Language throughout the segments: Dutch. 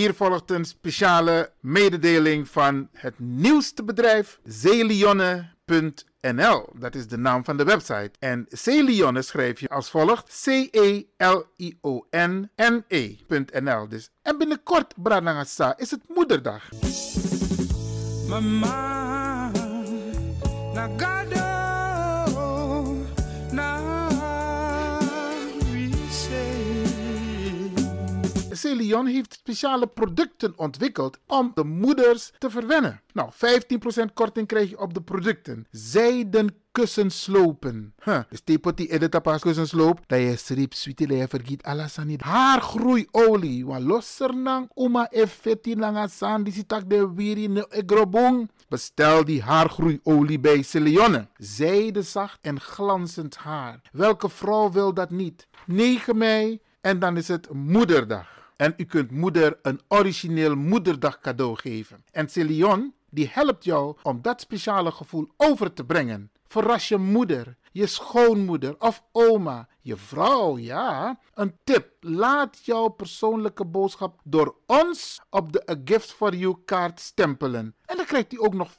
Hier volgt een speciale mededeling van het nieuwste bedrijf Zeelionne.nl. Dat is de naam van de website. En Zeelionne schrijf je als volgt: C-E-L-I-O-N-N-E.nl. Dus, en binnenkort, Branagasa, is het moederdag. Mama, Celion heeft speciale producten ontwikkeld om de moeders te verwennen. Nou, 15% korting krijg je op de producten. Zijden kussenslopen. Huh. Dus tepoti edita pas kussensloop. Dat je strip sweetie je vergiet alasani. Haargroeiolie. Wa losser nang uma effetti langa san. Die de wiri ne egrobong. Bestel die haargroeiolie bij Celione. Zijde zacht en glanzend haar. Welke vrouw wil dat niet? 9 mei en dan is het moederdag. En u kunt moeder een origineel moederdag cadeau geven. En Celion die helpt jou om dat speciale gevoel over te brengen. Verras je moeder, je schoonmoeder of oma, je vrouw, ja. Een tip, laat jouw persoonlijke boodschap door ons op de A Gift for You kaart stempelen. En dan krijgt hij ook nog 15%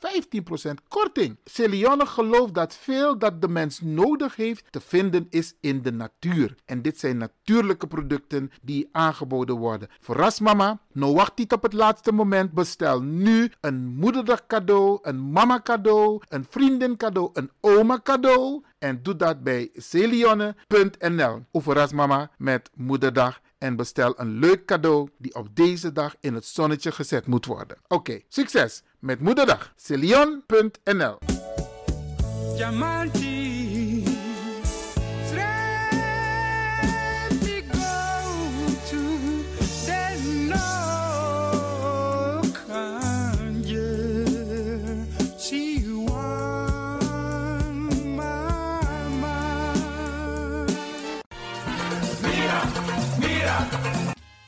korting. Celione gelooft dat veel dat de mens nodig heeft te vinden is in de natuur. En dit zijn natuurlijke producten die aangeboden worden. Verras mama, nou wacht niet op het laatste moment. Bestel nu een moederdag cadeau, een mama cadeau, een vriendin cadeau, een oma cadeau. En doe dat bij celionne.nl. Verras mama met moederdag en bestel een leuk cadeau die op deze dag in het zonnetje gezet moet worden. Oké, succes met Moederdag. Celion.nl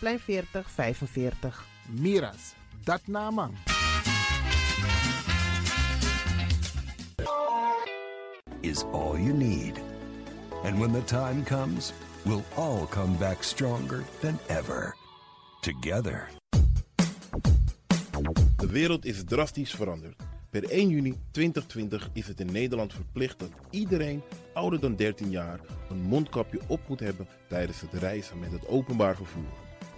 plein 40 45. Miras, dat naman. Is all you need. And when the time comes, we'll all come back stronger than ever. Together. De wereld is drastisch veranderd. Per 1 juni 2020 is het in Nederland verplicht dat iedereen ouder dan 13 jaar een mondkapje op moet hebben tijdens het reizen met het openbaar vervoer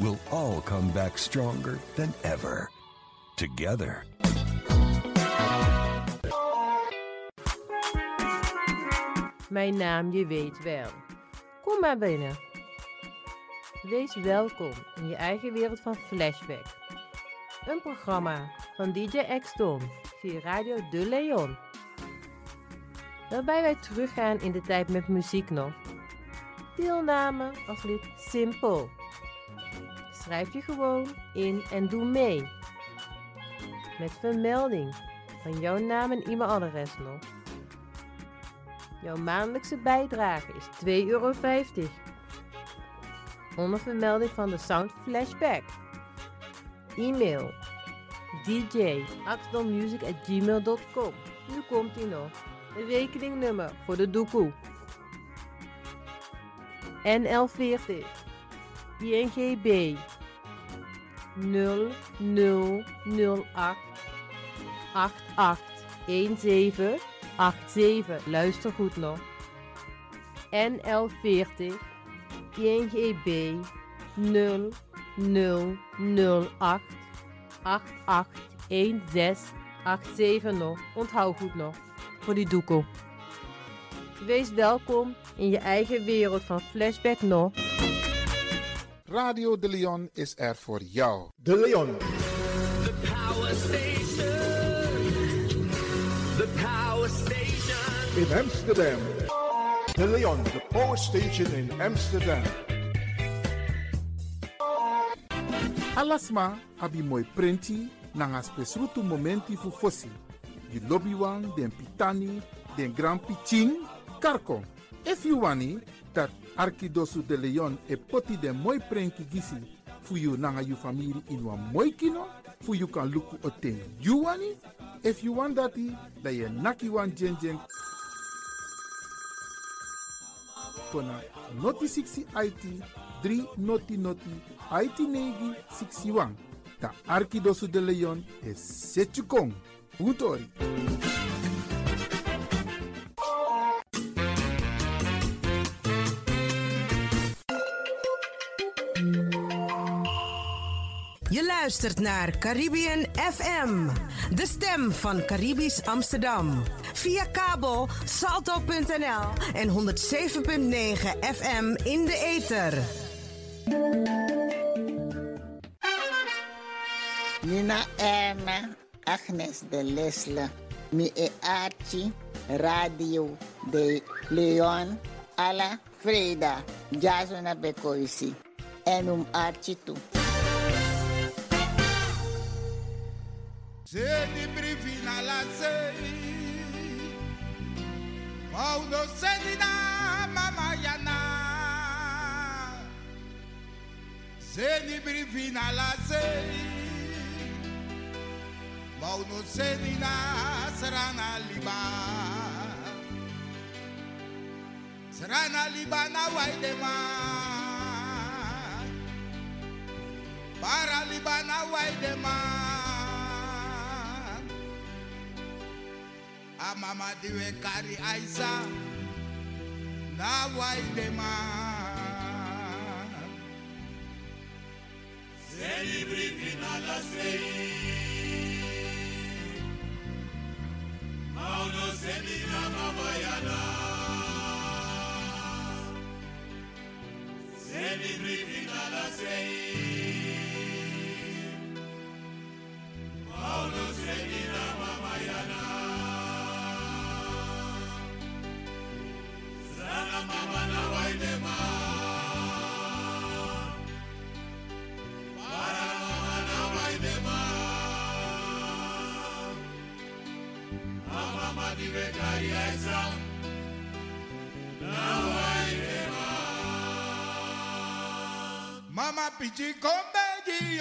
we'll all come back stronger than ever. Together. Mijn naam je weet wel. Kom maar binnen. Wees welkom in je eigen wereld van Flashback. Een programma van DJ X-Ton via Radio De Leon. Waarbij wij teruggaan in de tijd met muziek nog. Deelname als lid simpel. Schrijf je gewoon in en doe mee. Met vermelding van jouw naam en e-mailadres nog. Jouw maandelijkse bijdrage is 2,50 euro. Onder vermelding van de Sound Flashback. E-mail dj.axelmusic.gmail.com Nu komt ie nog. Een rekeningnummer voor de doekoe. NL40 INGB 0008 881787. Luister goed nog. NL40 INGB 0008 881687 nog. Onthoud goed nog. Voor die doekoe. Wees welkom in je eigen wereld van Flashback nog. Radio De Leon is er voor jou. De Leon. The power station. The power station. in Amsterdam. De Leon, the power station in Amsterdam. Alasma abi moi prenti nanga spesrutu momenti fu fosi. You lobby wan, den pitani, den grand piching, karko. If you wani, dat Arkidosu de Leon e poti den moi prenki gisi fu you nanga you family in wan moi kino, fu you kan luku oten you wani. If you want dati, da ye naki wan jen jen kona noti 60 IT 3 noti noti IT negi 61. Da Arkidosu de Leon is Setchukong. Utori. Luistert naar Caribbean FM, de stem van Caribisch Amsterdam. Via kabel salto.nl en 107.9 FM in de ether. Nina Erna, Agnes de Lesle, mi e Archie, Radio de Leon, alla Freda, Jasona Bekoisi, en um Archie toe. Sempre vina la sei Quando se di da mamma yana. Sempre vina la sei Quando se di da sarana liba. Sarana liba na waidema Para liba na waidema mama diwe kari aisa. Na waide ma. Seni brifina la sei. Mauno seni na mama yana sei Mama pichi kombe di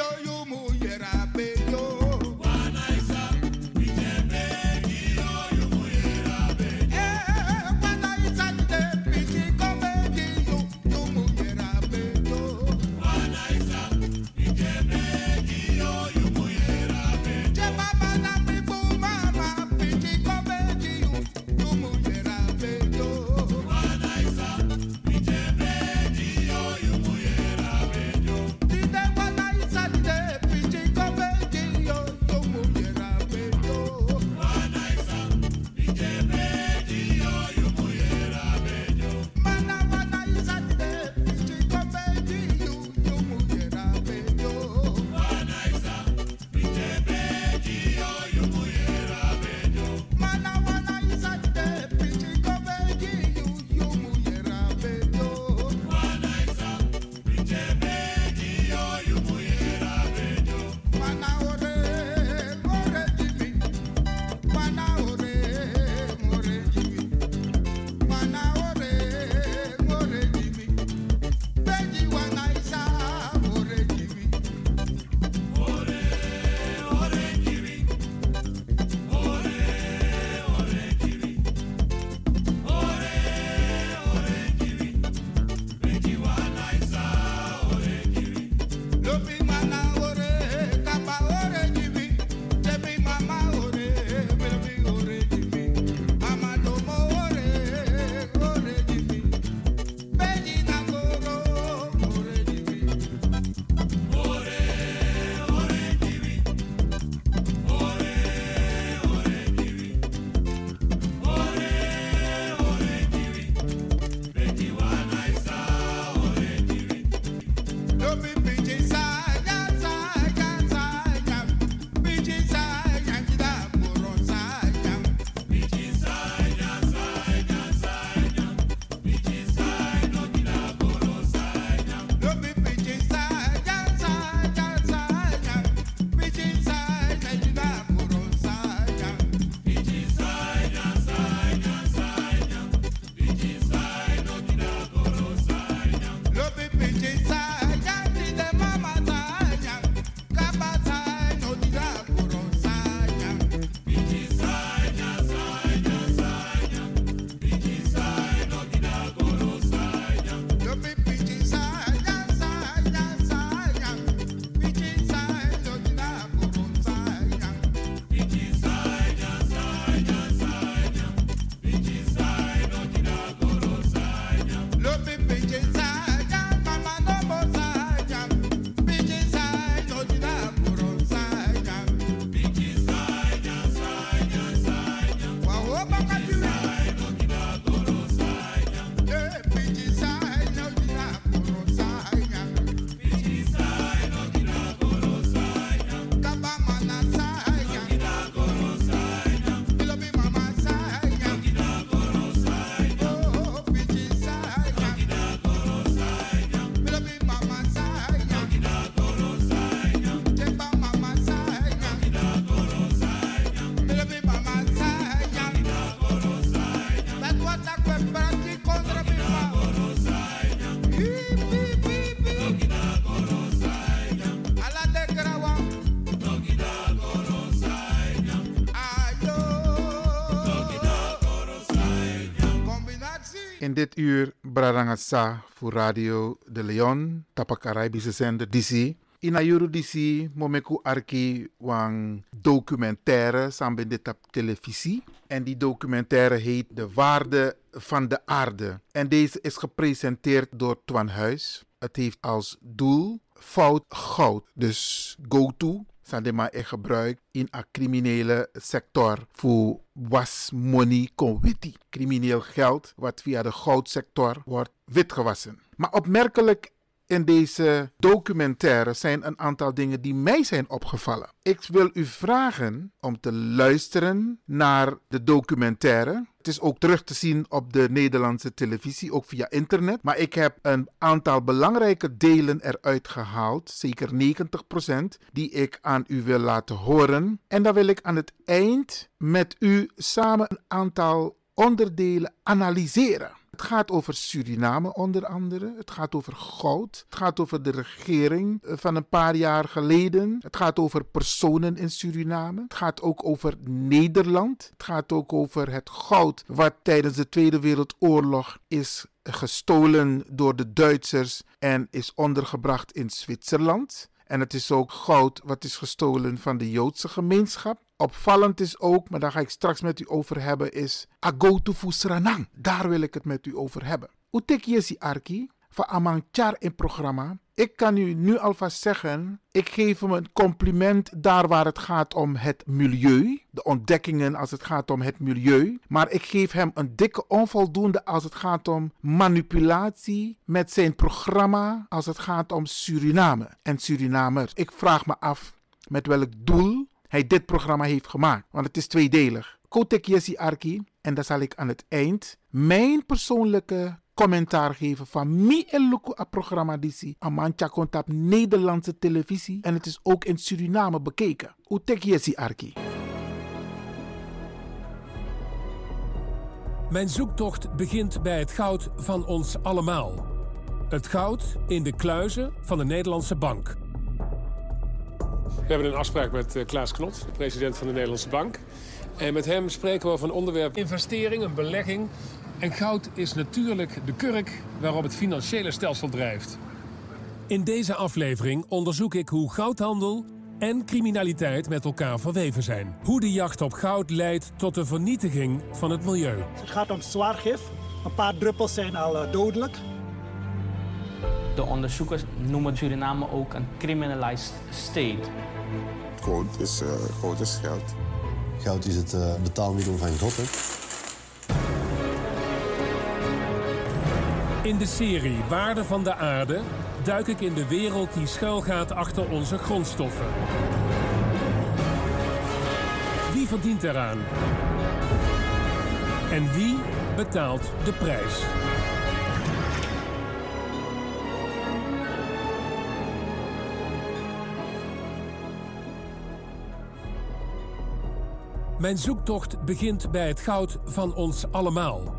dit uur Bradangasa voor Radio de Leon, Tapa Caribische zender DC. In Ayuru DC, Momeku Arki, wang documentaire samen dit op televisie. En die documentaire heet De Waarde van de Aarde. En deze is gepresenteerd door Twan Huis. Het heeft als doel fout goud. Dus go-to Sandema in gebruik in een criminele sector voor was money conwiti. Crimineel geld wat via de goudsector wordt witgewassen. Maar opmerkelijk in deze documentaire zijn een aantal dingen die mij zijn opgevallen. Ik wil u vragen om te luisteren naar de documentaire. Het is ook terug te zien op de Nederlandse televisie, ook via internet. Maar ik heb een aantal belangrijke delen eruit gehaald, zeker 90%, die ik aan u wil laten horen. En dan wil ik aan het eind met u samen een aantal onderdelen analyseren. Het gaat over Suriname onder andere. Het gaat over goud. Het gaat over de regering eh, van een paar jaar geleden. Het gaat over personen in Suriname. Het gaat ook over Nederland. Het gaat ook over het goud wat tijdens de Tweede Wereldoorlog is gestolen door de Duitsers en is ondergebracht in Zwitserland. En het is ook goud wat is gestolen van de Joodse gemeenschap. Opvallend is ook, maar daar ga ik straks met u over hebben, is Agotu Fusranang. Daar wil ik het met u over hebben. Utek Yesi Arki, van Amangchar in programma. Ik kan u nu alvast zeggen, ik geef hem een compliment daar waar het gaat om het milieu. De ontdekkingen als het gaat om het milieu. Maar ik geef hem een dikke onvoldoende als het gaat om manipulatie met zijn programma als het gaat om Suriname en Surinamers. Ik vraag me af met welk doel hij dit programma heeft gemaakt. Want het is tweedelig. Kotek Yesi Arki. En dan zal ik aan het eind mijn persoonlijke commentaar geven van mi en luku a programma disi. Amantja komt op Nederlandse televisie. En het is ook in Suriname bekeken. Utek Yesi Arki. Mijn zoektocht begint bij het goud van ons allemaal. Het goud in de kluizen van de Nederlandse bank. We hebben een afspraak met eh, Klaas Knot, de president van de Nederlandse Bank. En met hem spreken we over een onderwerp investering, een belegging. En goud is natuurlijk de kurk waarop het financiële stelsel drijft. In deze aflevering onderzoek ik hoe goudhandel en criminaliteit met elkaar verweven zijn. Hoe de jacht op goud leidt tot de vernietiging van het milieu. Het gaat om zwaar gif. Een paar druppels zijn al eh, dodelijk. De onderzoekers noemen Suriname ook een criminalized state. Goud is, uh, goud is geld. Goud is het uh, betaalmiddel van God. Hè? In de serie Waarde van de Aarde duik ik in de wereld die schuilgaat achter onze grondstoffen. Wie verdient eraan? En wie betaalt de prijs? Mijn zoektocht begint bij het goud van ons allemaal.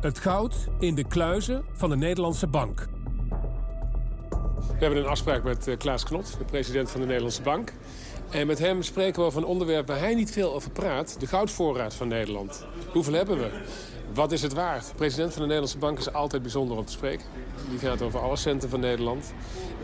Het goud in de kluizen van de Nederlandse bank. We hebben een afspraak met eh, Klaas Knot, de president van de Nederlandse Bank. En met hem spreken we over een onderwerp waar hij niet veel over praat. De goudvoorraad van Nederland. Hoeveel hebben we? Wat is het waard? De president van de Nederlandse Bank is altijd bijzonder om te spreken. Die gaat over alle centen van Nederland.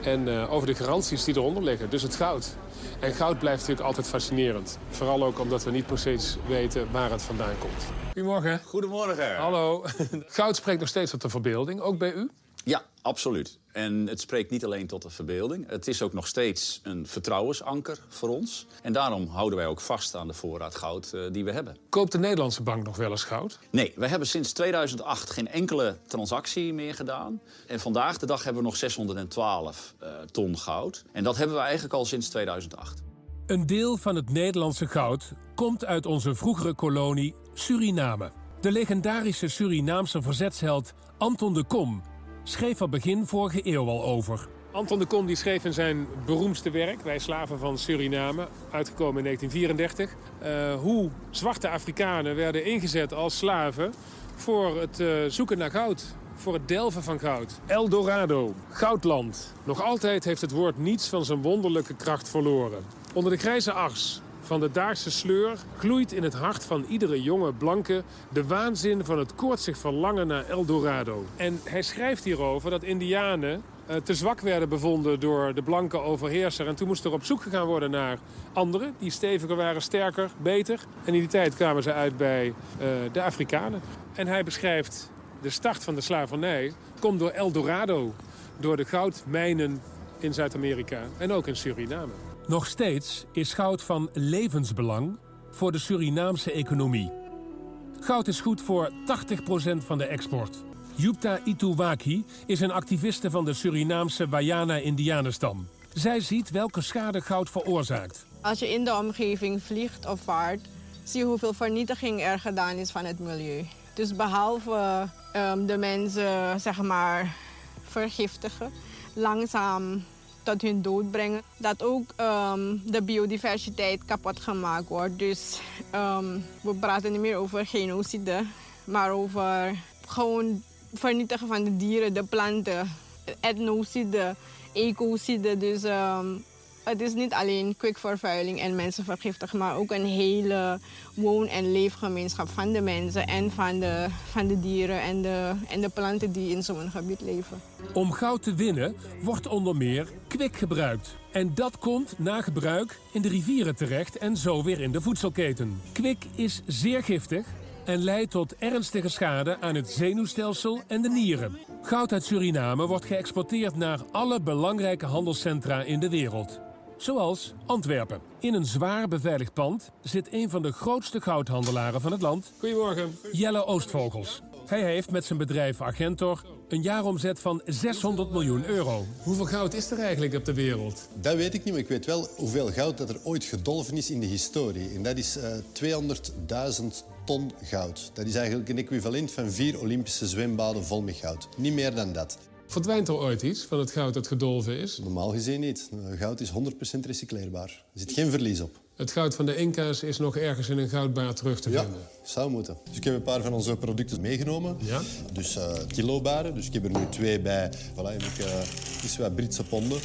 En uh, over de garanties die eronder liggen. Dus het goud. En goud blijft natuurlijk altijd fascinerend. Vooral ook omdat we niet precies weten waar het vandaan komt. Goedemorgen. Goedemorgen. Hallo. Goud spreekt nog steeds tot de verbeelding, ook bij u? Ja, absoluut. En het spreekt niet alleen tot de verbeelding. Het is ook nog steeds een vertrouwensanker voor ons. En daarom houden wij ook vast aan de voorraad goud uh, die we hebben. Koopt de Nederlandse bank nog wel eens goud? Nee, we hebben sinds 2008 geen enkele transactie meer gedaan. En vandaag de dag hebben we nog 612 uh, ton goud. En dat hebben we eigenlijk al sinds 2008. Een deel van het Nederlandse goud komt uit onze vroegere kolonie Suriname. De legendarische Surinaamse verzetsheld Anton de Kom schreef er begin vorige eeuw al over. Anton de Kom die schreef in zijn beroemdste werk, Wij slaven van Suriname, uitgekomen in 1934, uh, hoe zwarte Afrikanen werden ingezet als slaven voor het uh, zoeken naar goud. Voor het delven van goud. El Dorado, goudland. Nog altijd heeft het woord niets van zijn wonderlijke kracht verloren. Onder de grijze ars van de Daagse sleur gloeit in het hart van iedere jonge blanke de waanzin van het koortsig verlangen naar Eldorado. En hij schrijft hierover dat Indianen eh, te zwak werden bevonden door de blanke overheerser. En toen moest er op zoek gegaan worden naar anderen die steviger waren, sterker, beter. En in die tijd kwamen ze uit bij eh, de Afrikanen. En hij beschrijft de start van de slavernij komt door Eldorado, door de goudmijnen in Zuid-Amerika en ook in Suriname. Nog steeds is goud van levensbelang voor de Surinaamse economie. Goud is goed voor 80% van de export. Yupta Ituwaki is een activiste van de Surinaamse Wayana-Indianenstam. Zij ziet welke schade goud veroorzaakt. Als je in de omgeving vliegt of vaart, zie je hoeveel vernietiging er gedaan is van het milieu. Dus behalve ehm, de mensen, zeg maar, vergiftigen, langzaam tot hun dood brengen, dat ook ehm, de biodiversiteit kapot gemaakt wordt. Dus ehm, we praten niet meer over genocide, maar over gewoon vernietigen van de dieren, de planten, etnocide, ecocide. Dus ehm, het is niet alleen kwikvervuiling en mensen vergiftigen, maar ook een hele woon- en leefgemeenschap van de mensen en van de, van de dieren en de, en de planten die in zo'n gebied leven. Om goud te winnen wordt onder meer kwik gebruikt. En dat komt na gebruik in de rivieren terecht en zo weer in de voedselketen. Kwik is zeer giftig en leidt tot ernstige schade aan het zenuwstelsel en de nieren. Goud uit Suriname wordt geëxporteerd naar alle belangrijke handelscentra in de wereld. Zoals Antwerpen. In een zwaar beveiligd pand zit een van de grootste goudhandelaren van het land. Goedemorgen. Jelle Oostvogels. Hij heeft met zijn bedrijf Argentor een jaaromzet van 600 miljoen euro. Hoeveel goud is er eigenlijk op de wereld? Dat weet ik niet, maar ik weet wel hoeveel goud dat er ooit gedolven is in de historie. En dat is eh 200.000 ton goud. Dat is eigenlijk een equivalent van vier Olympische zwembaden vol met goud. Niet meer dan dat. Verdwijnt er ooit iets van het goud dat gedolven is? Normaal gezien niet. Eh, Goud is 100% recycleerbaar. Er zit geen verlies op. Het goud van de Inca's is nog ergens in een goudbaar terug te Ja, vinden. zou moeten. Dus ik heb een paar van onze producten meegenomen. Ja? Dus eh kilobaren. Dus ik heb er nu twee bij. Voilà, heb ik eh iets wat Britse ponden.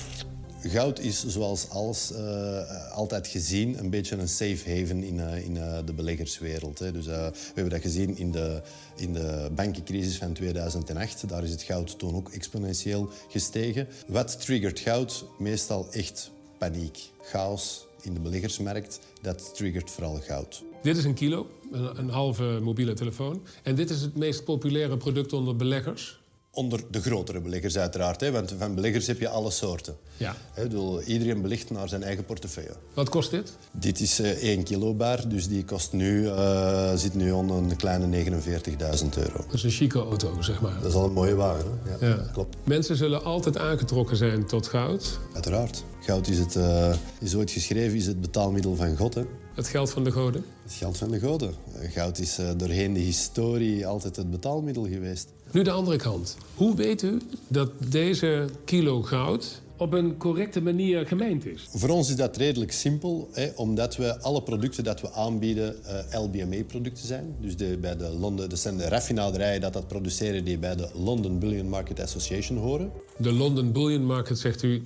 Goud is zoals alles eh, altijd gezien een beetje een safe haven in, eh, in eh, de beleggerswereld. Hè. Dus, we hebben dat gezien in de, in de bankencrisis van 2008. Daar is het goud toen ook exponentieel gestegen. Wat triggert goud? Meestal echt paniek, chaos in de beleggersmarkt. Dat triggert vooral goud. Dit is een kilo, een halve mobiele telefoon. En dit is het meest populaire product onder beleggers. Onder de grotere beleggers uiteraard, hè, want van beleggers heb je alle soorten. Ja. Hè, bedoel, iedereen belegt naar zijn eigen portefeuille. Wat kost dit? Dit is eh 1 kilo bar, dus die kost nu, eh, zit nu onder een kleine 49.000 euro. Dat is een chique auto, zeg maar. Dat is al een mooie wagen, hè? Ja, Ja. klopt. Mensen zullen altijd aangetrokken zijn tot goud. Uiteraard. Goud is, het, eh, is ooit geschreven, is het betaalmiddel van God. Hè? Het geld van de goden. Het geld van de goden. Goud is doorheen de historie altijd het betaalmiddel geweest. Nu de andere kant. Hoe weet u dat deze kilo goud op een correcte manier gemijnd is? Voor ons is dat redelijk simpel, hè, omdat we alle producten dat we aanbieden eh, LBMA-producten zijn. Dus de, bij de Londen, dat zijn de raffinaderijen dat dat produceren die bij de London Bullion Market Association horen. De London Bullion Market, zegt u,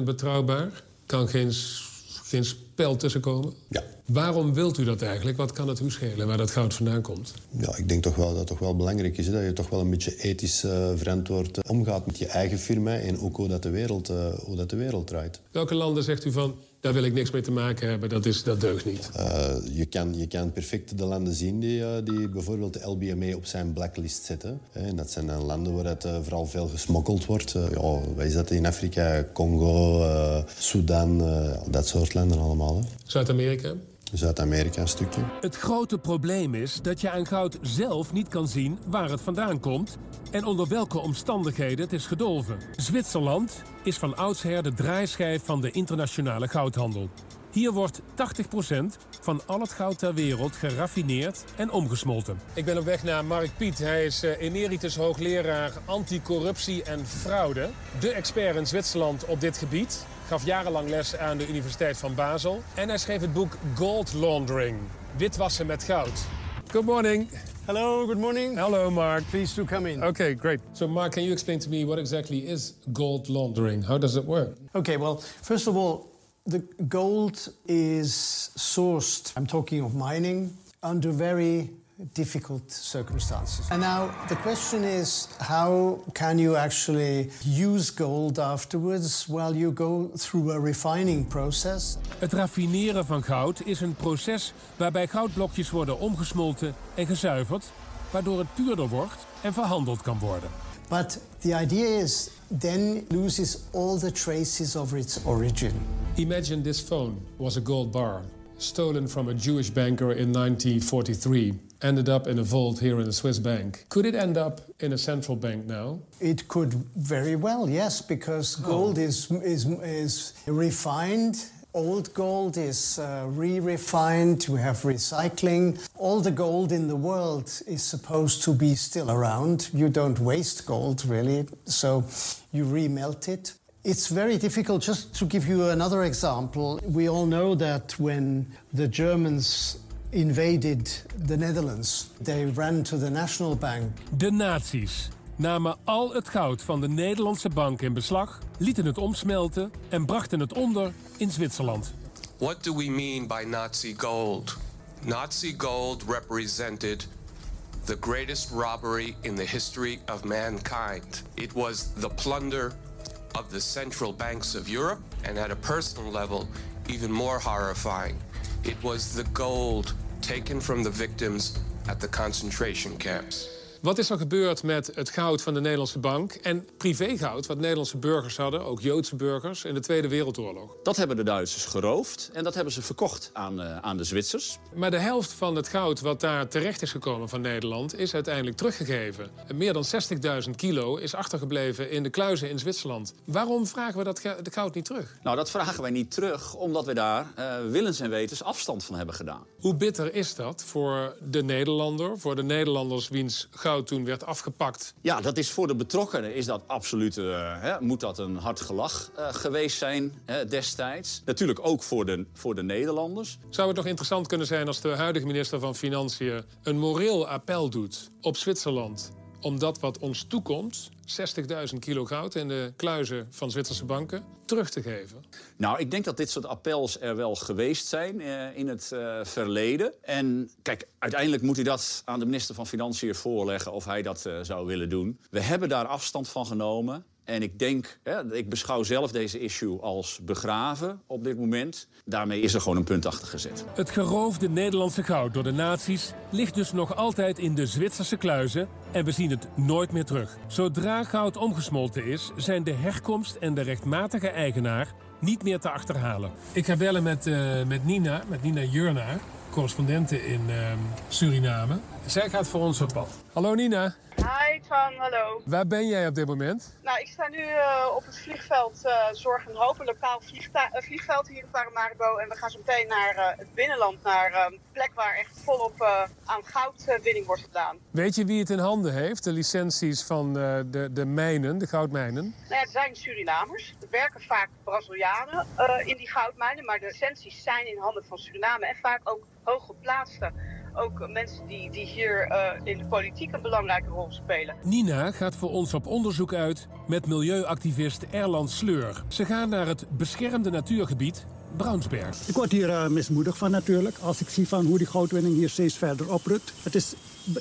100% betrouwbaar. Kan geen, geen spel tussenkomen. Ja. Waarom wilt u dat eigenlijk? Wat kan het u schelen waar dat goud vandaan komt? Ja, ik denk toch wel dat het toch wel belangrijk is hè, dat je toch wel een beetje ethisch eh, verantwoord eh, omgaat met je eigen firma en ook hoe dat de wereld, eh, hoe dat de wereld draait. Welke landen zegt u van, daar wil ik niks mee te maken hebben, dat, is, dat deugt niet? Eh, je, kan, je kan perfect de landen zien die, eh, die bijvoorbeeld de LBMA op zijn blacklist zetten. En dat zijn dan landen waar het, eh, vooral veel gesmokkeld wordt. Eh, ja, is dat in Afrika? Congo, eh Sudan, eh, dat soort landen allemaal. Zuid-Amerika? Zuid-Amerika een stukje. Het grote probleem is dat je aan goud zelf niet kan zien waar het vandaan komt en onder welke omstandigheden het is gedolven. Zwitserland is van oudsher de draaischijf van de internationale goudhandel. Hier wordt 80% van al het goud ter wereld geraffineerd en omgesmolten. Ik ben op weg naar Mark Piet. Hij is eh, emeritus hoogleraar anticorruptie en fraude. De expert in Zwitserland op dit gebied. Gaf jarenlang les aan de Universiteit van Basel. En hij schreef het boek Gold Laundering. Witwassen met goud. Good morning. Hello, good morning. Hello, Mark. Please to come in. Okay, great. So, Mark, can you explain to me what exactly is gold laundering? How does it work? Okay, well, first of all, The gold is sourced, I'm talking of mining, under very difficult circumstances. And now the question is how can you actually use gold afterwards? Well, you go through a refining process. Het raffineren van goud is een proces waarbij goudblokjes worden omgesmolten en gezuiverd, waardoor het puurder wordt en verhandeld kan worden. But the idea is then loses all the traces of its origin. Imagine this phone was a gold bar, stolen from a Jewish banker in 1943, ended up in a vault here in a Swiss bank. Could it end up in a central bank now? It could very well, yes, because gold is, is, is refined. Old gold is uh, re refined. We have recycling. All the gold in the world is supposed to be still around. You don't waste gold, really, so you remelt it. It's very difficult. Just to give you another example, we all know that when the Germans invaded the Netherlands, they ran to the National Bank De nazi's namen al het goud van de Nederlandse bank in beslag, lieten het omsmelten en brachten het onder in Zwitserland. What do we mean by Nazi gold? Nazi gold represented the greatest robbery in the history of mankind. It was the plunder of the central banks of Europe, and at a personal level, even more horrifying. It was the gold taken from the victims at the concentration camps. Wat is er gebeurd met het goud van de Nederlandse bank en privégoud wat Nederlandse burgers hadden, ook Joodse burgers, in de Tweede Wereldoorlog? Dat hebben de Duitsers geroofd en dat hebben ze verkocht aan, eh, aan de Zwitsers. Maar de helft van het goud wat daar terecht is gekomen van Nederland is uiteindelijk teruggegeven. En meer dan 60.000 kilo is achtergebleven in de kluizen in Zwitserland. Waarom vragen we dat goud niet terug? Nou, dat vragen wij niet terug, omdat we daar eh, willens en wetens afstand van hebben gedaan. Hoe bitter is dat voor de Nederlander, voor de Nederlanders wiens goud toen werd afgepakt? Ja, dat is voor de betrokkenen is dat absoluut, eh, hè, moet dat een hard gelach eh, geweest zijn hè, destijds. Natuurlijk ook voor de, voor de Nederlanders. Zou het nog interessant kunnen zijn als de huidige minister van Financiën een moreel appel doet op Zwitserland om dat wat ons toekomt, 60.000 kilo goud in de kluizen van Zwitserse banken, terug te geven? Nou, ik denk dat dit soort appels er wel geweest zijn eh, in het eh, verleden. En kijk, uiteindelijk moet hij dat aan de minister van Financiën voorleggen of hij dat eh, zou willen doen. We hebben daar afstand van genomen. En ik denk, hè, ik beschouw zelf deze issue als begraven op dit moment. Daarmee is er gewoon een punt achter gezet. Het geroofde Nederlandse goud door de nazi's ligt dus nog altijd in de Zwitserse kluizen en we zien het nooit meer terug. Zodra goud omgesmolten is, zijn de herkomst en de rechtmatige eigenaar niet meer te achterhalen. Ik ga bellen met, eh, met Nina, met Nina Jurna, correspondente in ehm, Suriname. Zij gaat voor ons op pad. Hallo Nina, Hi Twan, hallo. waar ben jij op dit moment? Nou, ik sta nu eh, op het vliegveld eh, Zorg en Hoop, een lokaal eh, vliegveld hier in Paramaribo. En we gaan zo meteen naar het binnenland, naar een plek waar echt volop aan goudwinning wordt gedaan. Weet je wie het in handen heeft, de licenties van de, de mijnen, de goudmijnen? Nou ja, het zijn Surinamers. Er werken vaak Brazilianen in die goudmijnen, maar de licenties zijn in handen van Suriname en vaak ook hooggeplaatste. Ook mensen die, die hier eh, in de politiek een belangrijke rol spelen. Nina gaat voor ons op onderzoek uit met milieuactivist Erland Sleur. Ze gaan naar het beschermde natuurgebied Braunsberg. Ik word hier eh, mismoedig van natuurlijk. Als ik zie van hoe die goudwinning hier steeds verder oprukt. Het is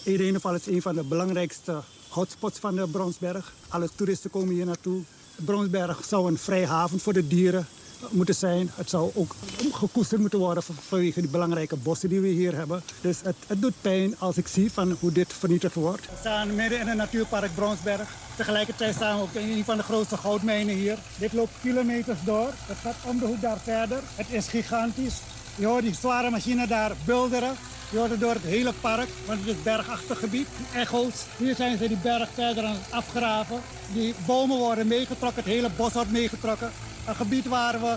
in ieder geval is een van de belangrijkste hotspots van de Bronsberg. Alle toeristen komen hier naartoe. Bronsberg zou een vrij haven voor de dieren moeten zijn. Het zou ook gekoesterd moeten worden van- vanwege die belangrijke bossen die we hier hebben. Dus het, het doet pijn als ik zie van hoe dit vernietigd wordt. We staan midden in het natuurpark Bronsberg. Tegelijkertijd staan we ook in een van de grootste goudmijnen hier. Dit loopt kilometers door. Het gaat om de hoek daar verder. Het is gigantisch. Je hoort die zware machine daar bulderen. Je hoort het door het hele park, want het is bergachtig gebied. Echo's. Hier zijn ze die berg verder aan het afgraven. Die bomen worden meegetrokken, het hele bos wordt meegetrokken. Een gebied waar we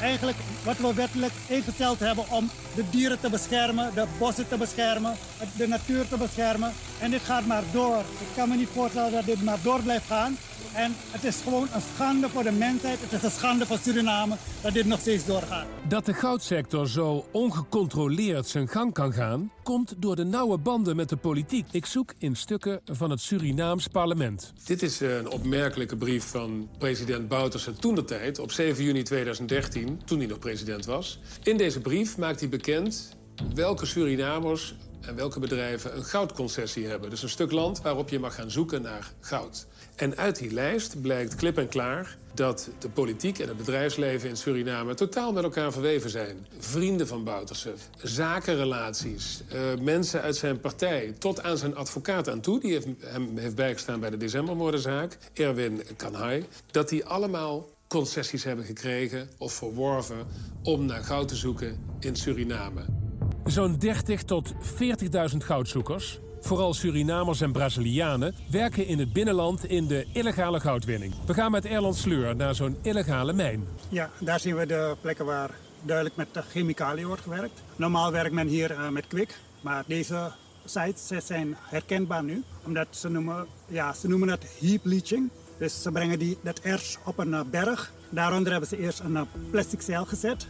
eigenlijk wat we wettelijk ingesteld hebben om de dieren te beschermen, de bossen te beschermen, de natuur te beschermen. En dit gaat maar door. Ik kan me niet voorstellen dat dit maar door blijft gaan. En het is gewoon een schande voor de mensheid. Het is een schande voor Suriname dat dit nog steeds doorgaat. Dat de goudsector zo ongecontroleerd zijn gang kan gaan, komt door de nauwe banden met de politiek. Ik zoek in stukken van het Surinaams parlement. Dit is een opmerkelijke brief van president Bouterse toen de tijd, op 7 juni 2013, toen hij nog president was. In deze brief maakt hij bekend welke Surinamers en welke bedrijven een goudconcessie hebben. Dus een stuk land waarop je mag gaan zoeken naar goud. En uit die lijst blijkt klip en klaar dat de politiek en het bedrijfsleven in Suriname totaal met elkaar verweven zijn. Vrienden van Bouterse, zakenrelaties, eh, mensen uit zijn partij... tot aan zijn advocaat aan toe, die heeft, hem heeft bijgestaan bij de decembermoordenzaak... Erwin Kanhai, dat die allemaal concessies hebben gekregen of verworven... om naar goud te zoeken in Suriname. Zo'n 30 tot 40.000 goudzoekers, vooral Surinamers en Brazilianen, werken in het binnenland in de illegale goudwinning. We gaan met Erland Sleur naar zo'n illegale mijn. Ja, daar zien we de plekken waar duidelijk met chemicaliën wordt gewerkt. Normaal werkt men hier eh, met kwik, maar deze sites zijn herkenbaar nu. Omdat ze noemen, ja, ze noemen het heap leaching. Dus ze brengen die, dat ers op een eh, berg. Daaronder hebben ze eerst een eh, plastic zeil gezet.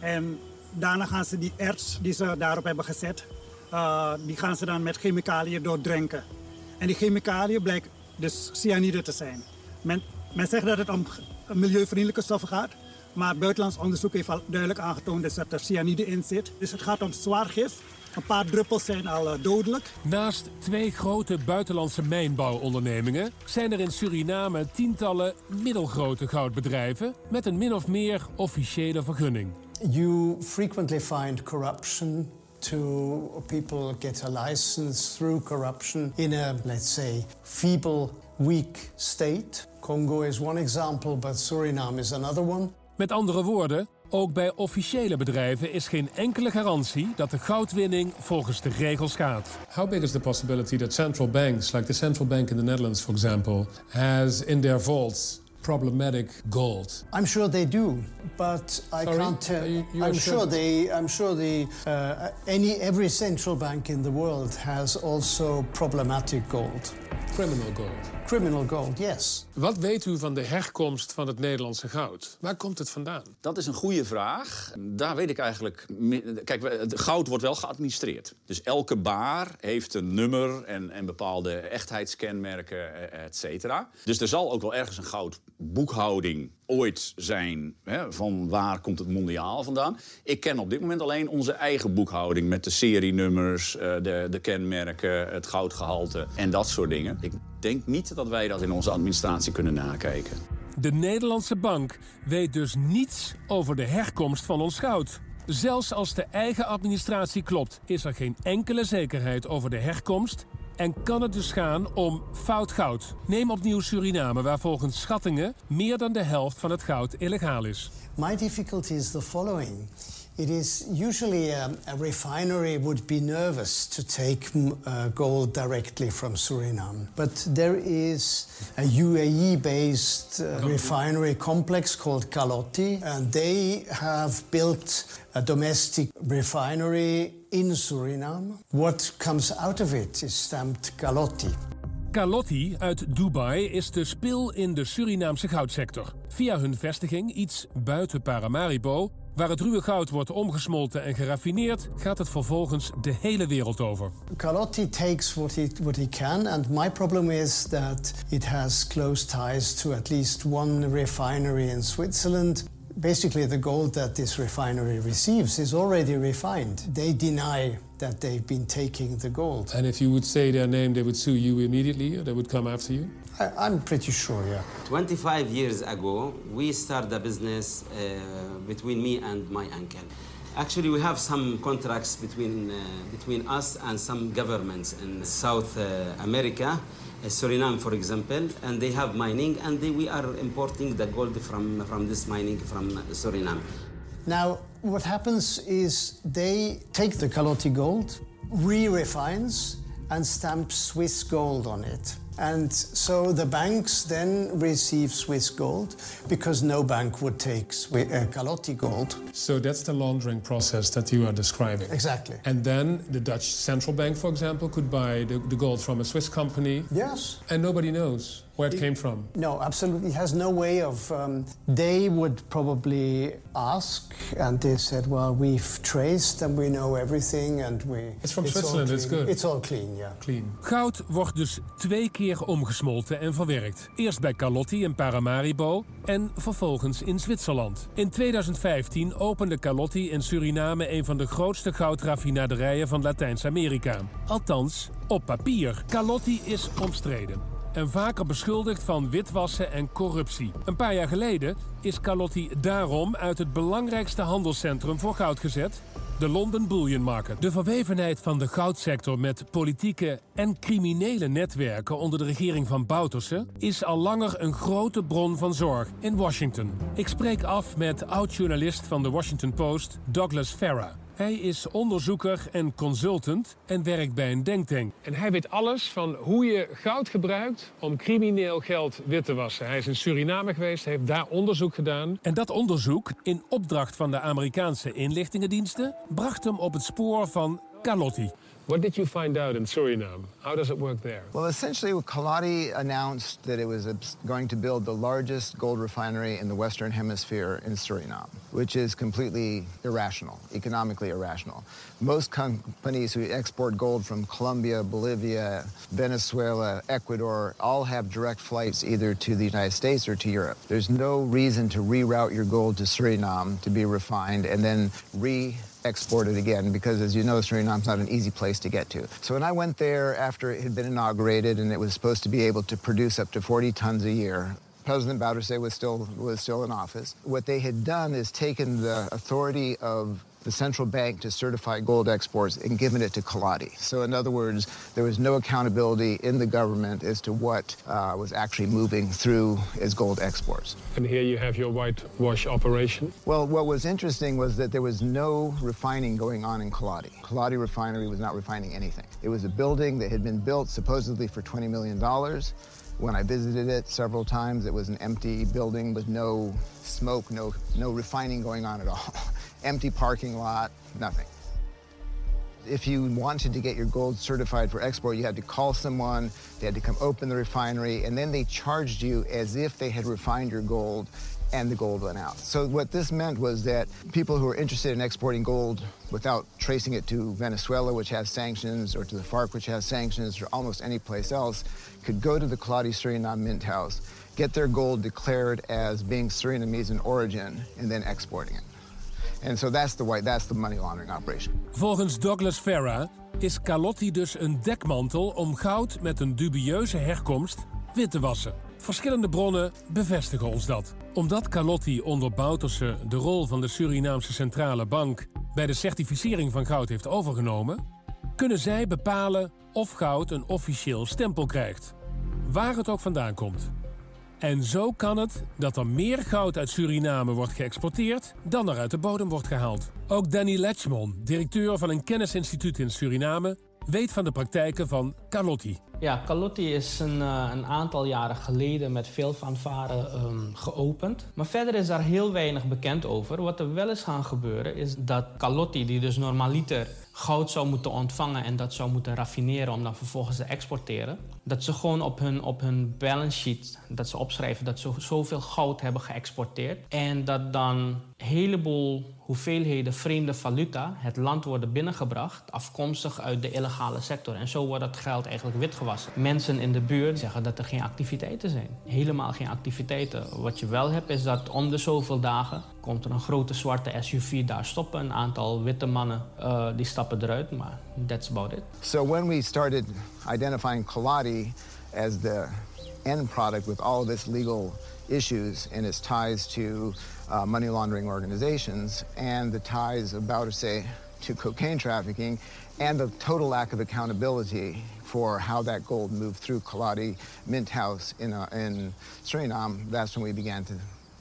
En daarna gaan ze die erts die ze daarop hebben gezet, uh, die gaan ze dan met chemicaliën doordrenken. En die chemicaliën blijkt dus cyanide te zijn. Men, men zegt dat het om milieuvriendelijke stoffen gaat, maar buitenlands onderzoek heeft al duidelijk aangetoond dus dat er cyanide in zit. Dus het gaat om zwaar gif. Een paar druppels zijn al uh, dodelijk. Naast twee grote buitenlandse mijnbouwondernemingen zijn er in Suriname tientallen middelgrote goudbedrijven met een min of meer officiële vergunning. You frequently find corruption to people get a license through corruption in a, let's say, feeble, weak state. Congo is one example, but Suriname is another one. Met andere woorden, ook bij officiële bedrijven is geen enkele garantie dat de goudwinning volgens de regels gaat. How big is the possibility that central banks, like the central bank in the Netherlands, for example, has in their vaults problematic gold? I'm sure they do, but I Sorry? can't tell. You- I'm sure? sure they. I'm sure the uh, any every central bank in the world has also problematic gold, Criminal gold. criminal gold. Yes. Wat weet u van de herkomst van het Nederlandse goud? Waar komt het vandaan? Dat is een goede vraag. Daar weet ik eigenlijk... Kijk, het goud wordt wel geadministreerd. Dus elke baar heeft een nummer en, en bepaalde echtheidskenmerken, et cetera. Dus er zal ook wel ergens een goudboekhouding ooit zijn... Hè, van waar komt het mondiaal vandaan. Ik ken op dit moment alleen onze eigen boekhouding... met de serienummers, eh, de, de kenmerken, het goudgehalte en dat soort dingen. Ik denk niet dat wij dat in onze administratie kunnen nakijken. De Nederlandse bank weet dus niets over de herkomst van ons goud. Zelfs als de eigen administratie klopt, is er geen enkele zekerheid over de herkomst en kan het dus gaan om fout goud. Neem opnieuw Suriname, waar volgens schattingen meer dan de helft van het goud illegaal is. My difficulty is the following. It is usually um, a refinery would be nervous to take mm, uh, gold directly from Suriname. But there is a UAE based uh, refinery complex called Kalotti, and they have built a domestic refinery in Suriname. What comes out of it is stamped Kalotti. Kalotti uit Dubai is de spil in de Surinaamse goudsector. Via hun vestiging, iets buiten Paramaribo, waar het ruwe goud wordt omgesmolten en geraffineerd, gaat het vervolgens de hele wereld over. Carlotti takes what he, what he can, and my problem is that it has close ties to at least one refinery in Switzerland. Basically, the gold that this refinery receives is already refined. They deny that they've been taking the gold. And if you would say their name, they would sue you immediately, or they would come after you? I, I'm pretty sure, yeah. 25 years ago, we started a business uh, between me and my uncle. Actually, we have some contracts between, uh, between us and some governments in South uh, America, uh, Suriname, for example, and they have mining, and they, we are importing the gold from, from this mining from Suriname. Now, what happens is they take the Calotti gold, re refines, and stamp Swiss gold on it. And so the banks then receive Swiss gold because no bank would take uh, Calotti gold. So that's the laundering process that you are describing. Exactly. And then the Dutch central bank, for example, could buy the, the gold from a Swiss company. Yes. And nobody knows where it came from. No, absolutely. It has no way of. Um, they would probably ask, and they said, "Well, we've traced and we know everything, and we." It's from all Switzerland, it's good. It's all clean, yeah. Clean. Goud wordt dus twee keer omgesmolten en verwerkt. Eerst bij Calotti in Paramaribo en vervolgens in Zwitserland. In 2015 opende Calotti in Suriname een van de grootste goudraffinaderijen van Latijns-Amerika. Althans, op papier. Calotti is omstreden. En vaker beschuldigd van witwassen en corruptie. Een paar jaar geleden is Calotti daarom uit het belangrijkste handelscentrum voor goud gezet, de London Bullion Market. De verwevenheid van de goudsector met politieke en criminele netwerken onder de regering van Bouterse is al langer een grote bron van zorg in Washington. Ik spreek af met oud-journalist van de Washington Post, Douglas Farah. Hij is onderzoeker en consultant en werkt bij een denktank. En hij weet alles van hoe je goud gebruikt om crimineel geld wit te wassen. Hij is in Suriname geweest, heeft daar onderzoek gedaan. En dat onderzoek, in opdracht van de Amerikaanse inlichtingendiensten, bracht hem op het spoor van Calotti. What did you find out in Suriname? How does it work there? Well, essentially, Kaladi announced that it was going to build the largest gold refinery in the Western Hemisphere in Suriname, which is completely irrational, economically irrational. Most companies who export gold from Colombia, Bolivia, Venezuela, Ecuador all have direct flights either to the United States or to Europe. There's no reason to reroute your gold to Suriname to be refined and then re export it again because, as you know, Suriname's not an easy place to get to. So when I went there after it had been inaugurated and it was supposed to be able to produce up to 40 tons a year, President Bouterse was still was still in office. What they had done is taken the authority of the central bank to certify gold exports and given it to Kaladi. So, in other words, there was no accountability in the government as to what uh, was actually moving through as gold exports. And here you have your whitewash operation. Well, what was interesting was that there was no refining going on in Kaladi. Kaladi refinery was not refining anything. It was a building that had been built supposedly for $20 million. When I visited it several times, it was an empty building with no smoke, no, no refining going on at all. empty parking lot, nothing. If you wanted to get your gold certified for export, you had to call someone, they had to come open the refinery, and then they charged you as if they had refined your gold and the gold went out. So what this meant was that people who were interested in exporting gold without tracing it to Venezuela, which has sanctions, or to the FARC, which has sanctions, or almost any place else, could go to the Kaladi Suriname Mint House, get their gold declared as being Surinamese in origin, and then exporting it. And so that's the white, that's. Volgens Douglas Farah is Calotti dus een dekmantel om goud met een dubieuze herkomst wit te wassen. Verschillende bronnen bevestigen ons dat. Omdat Calotti onder Bouterse de rol van de Surinaamse Centrale Bank bij de certificering van goud heeft overgenomen, kunnen zij bepalen of goud een officieel stempel krijgt. Waar het ook vandaan komt. En zo kan het dat er meer goud uit Suriname wordt geëxporteerd dan er uit de bodem wordt gehaald. Ook Danny Letchmon, directeur van een kennisinstituut in Suriname, weet van de praktijken van Calotti. Ja, Calotti is een, eh, een aantal jaren geleden met veel fanfare ehm, geopend. Maar verder is daar heel weinig bekend over. Wat er wel is gaan gebeuren is dat Calotti, die dus normaliter goud zou moeten ontvangen en dat zou moeten raffineren om dan vervolgens te exporteren, dat ze gewoon op hun, op hun balance sheet dat ze opschrijven dat ze zoveel goud hebben geëxporteerd en dat dan een heleboel hoeveelheden vreemde valuta het land worden binnengebracht, afkomstig uit de illegale sector. En zo wordt dat geld eigenlijk witgewassen. Mensen in de buurt zeggen dat er geen activiteiten zijn. Helemaal geen activiteiten. Wat je wel hebt is dat om de zoveel dagen komt er een grote zwarte SUV daar stoppen. Een aantal witte mannen eh, die stappen eruit, maar that's about it. So when we started identifying Kaladi as the end product with all of its legal issues and its ties to uh, money laundering organizations and the ties of Bouterse to cocaine trafficking and the total lack of accountability for how that gold moved through Kaladi Mint House in, uh, in Suriname, that's when we began to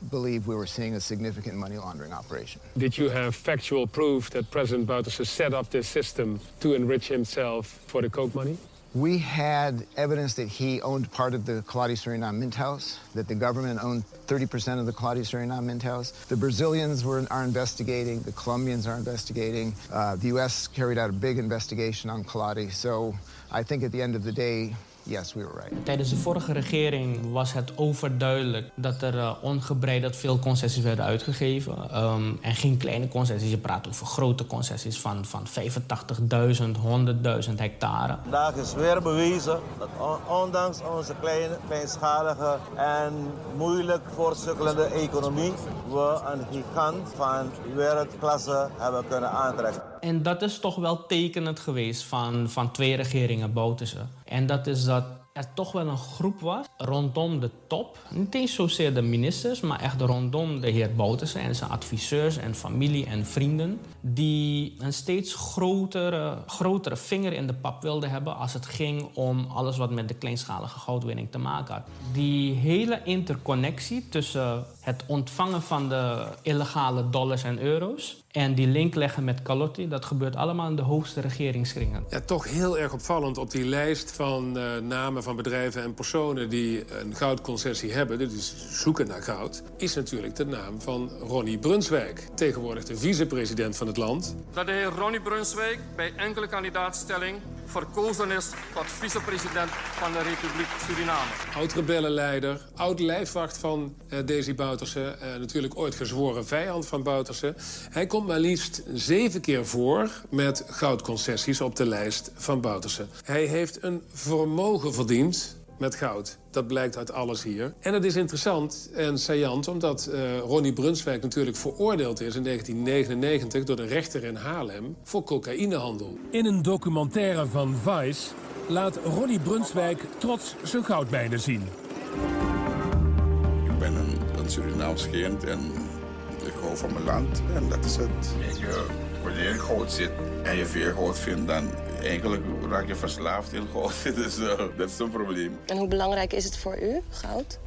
believe we were seeing a significant money laundering operation. Did you have factual proof that President Bouterse set up this system to enrich himself for the coke money? We had evidence that he owned part of the Kaladi Suriname Mint House, that the government owned 30% of the Kaladi Suriname Mint House. The Brazilians were, are investigating, the Colombians are investigating. Uh, the U.S. carried out a big investigation on Kaladi. So I think at the end of the day, yes, we were right. Tijdens de vorige regering was het overduidelijk dat er uh, ongebreideld veel concessies werden uitgegeven. Um, en geen kleine concessies, je praat over grote concessies van, van 85.000, 100.000 hectare. Vandaag is weer bewezen dat on ondanks onze kleine, kleinschalige en moeilijk voortsukkelende economie... we een gigant van wereldklasse hebben kunnen aantrekken. En dat is toch wel tekenend geweest van, van twee regeringen Bouterse. En dat is dat er toch wel een groep was rondom de top. Niet eens zozeer de ministers, maar echt rondom de heer Bouterse en zijn adviseurs en familie en vrienden. Die een steeds grotere, grotere vinger in de pap wilden hebben als het ging om alles wat met de kleinschalige goudwinning te maken had. Die hele interconnectie tussen het ontvangen van de illegale dollars en euro's en die link leggen met Calotti, dat gebeurt allemaal in de hoogste regeringskringen. Ja, toch heel erg opvallend op die lijst van uh, namen van bedrijven en personen die een goudconcessie hebben, dus zoeken naar goud, is natuurlijk de naam van Ronnie Brunswijk, tegenwoordig de vicepresident van het land. Dat de heer Ronnie Brunswijk bij enkele kandidaatstelling verkozen is tot vicepresident van de Republiek Suriname. Oud-rebellenleider, oud-lijfwacht van uh, Desi Bouterse, uh, natuurlijk ooit gezworen vijand van Bouterse. Hij komt maar liefst zeven keer voor met goudconcessies op de lijst van Bouterse. Hij heeft een vermogen verdiend met goud. Dat blijkt uit alles hier. En het is interessant en saillant omdat uh, Ronnie Brunswijk natuurlijk veroordeeld is in 1999 door de rechter in Haarlem voor cocaïnehandel. In een documentaire van Vice laat Ronnie Brunswijk trots zijn goudmijnen zien. Ik ben een, een Surinaams kind en ik hou van mijn land en dat is het. Wanneer je goud zit en je veel goud vindt, dan eigenlijk raak je verslaafd in goud. Dus uh, dat is een probleem. En hoe belangrijk is het voor u, goud?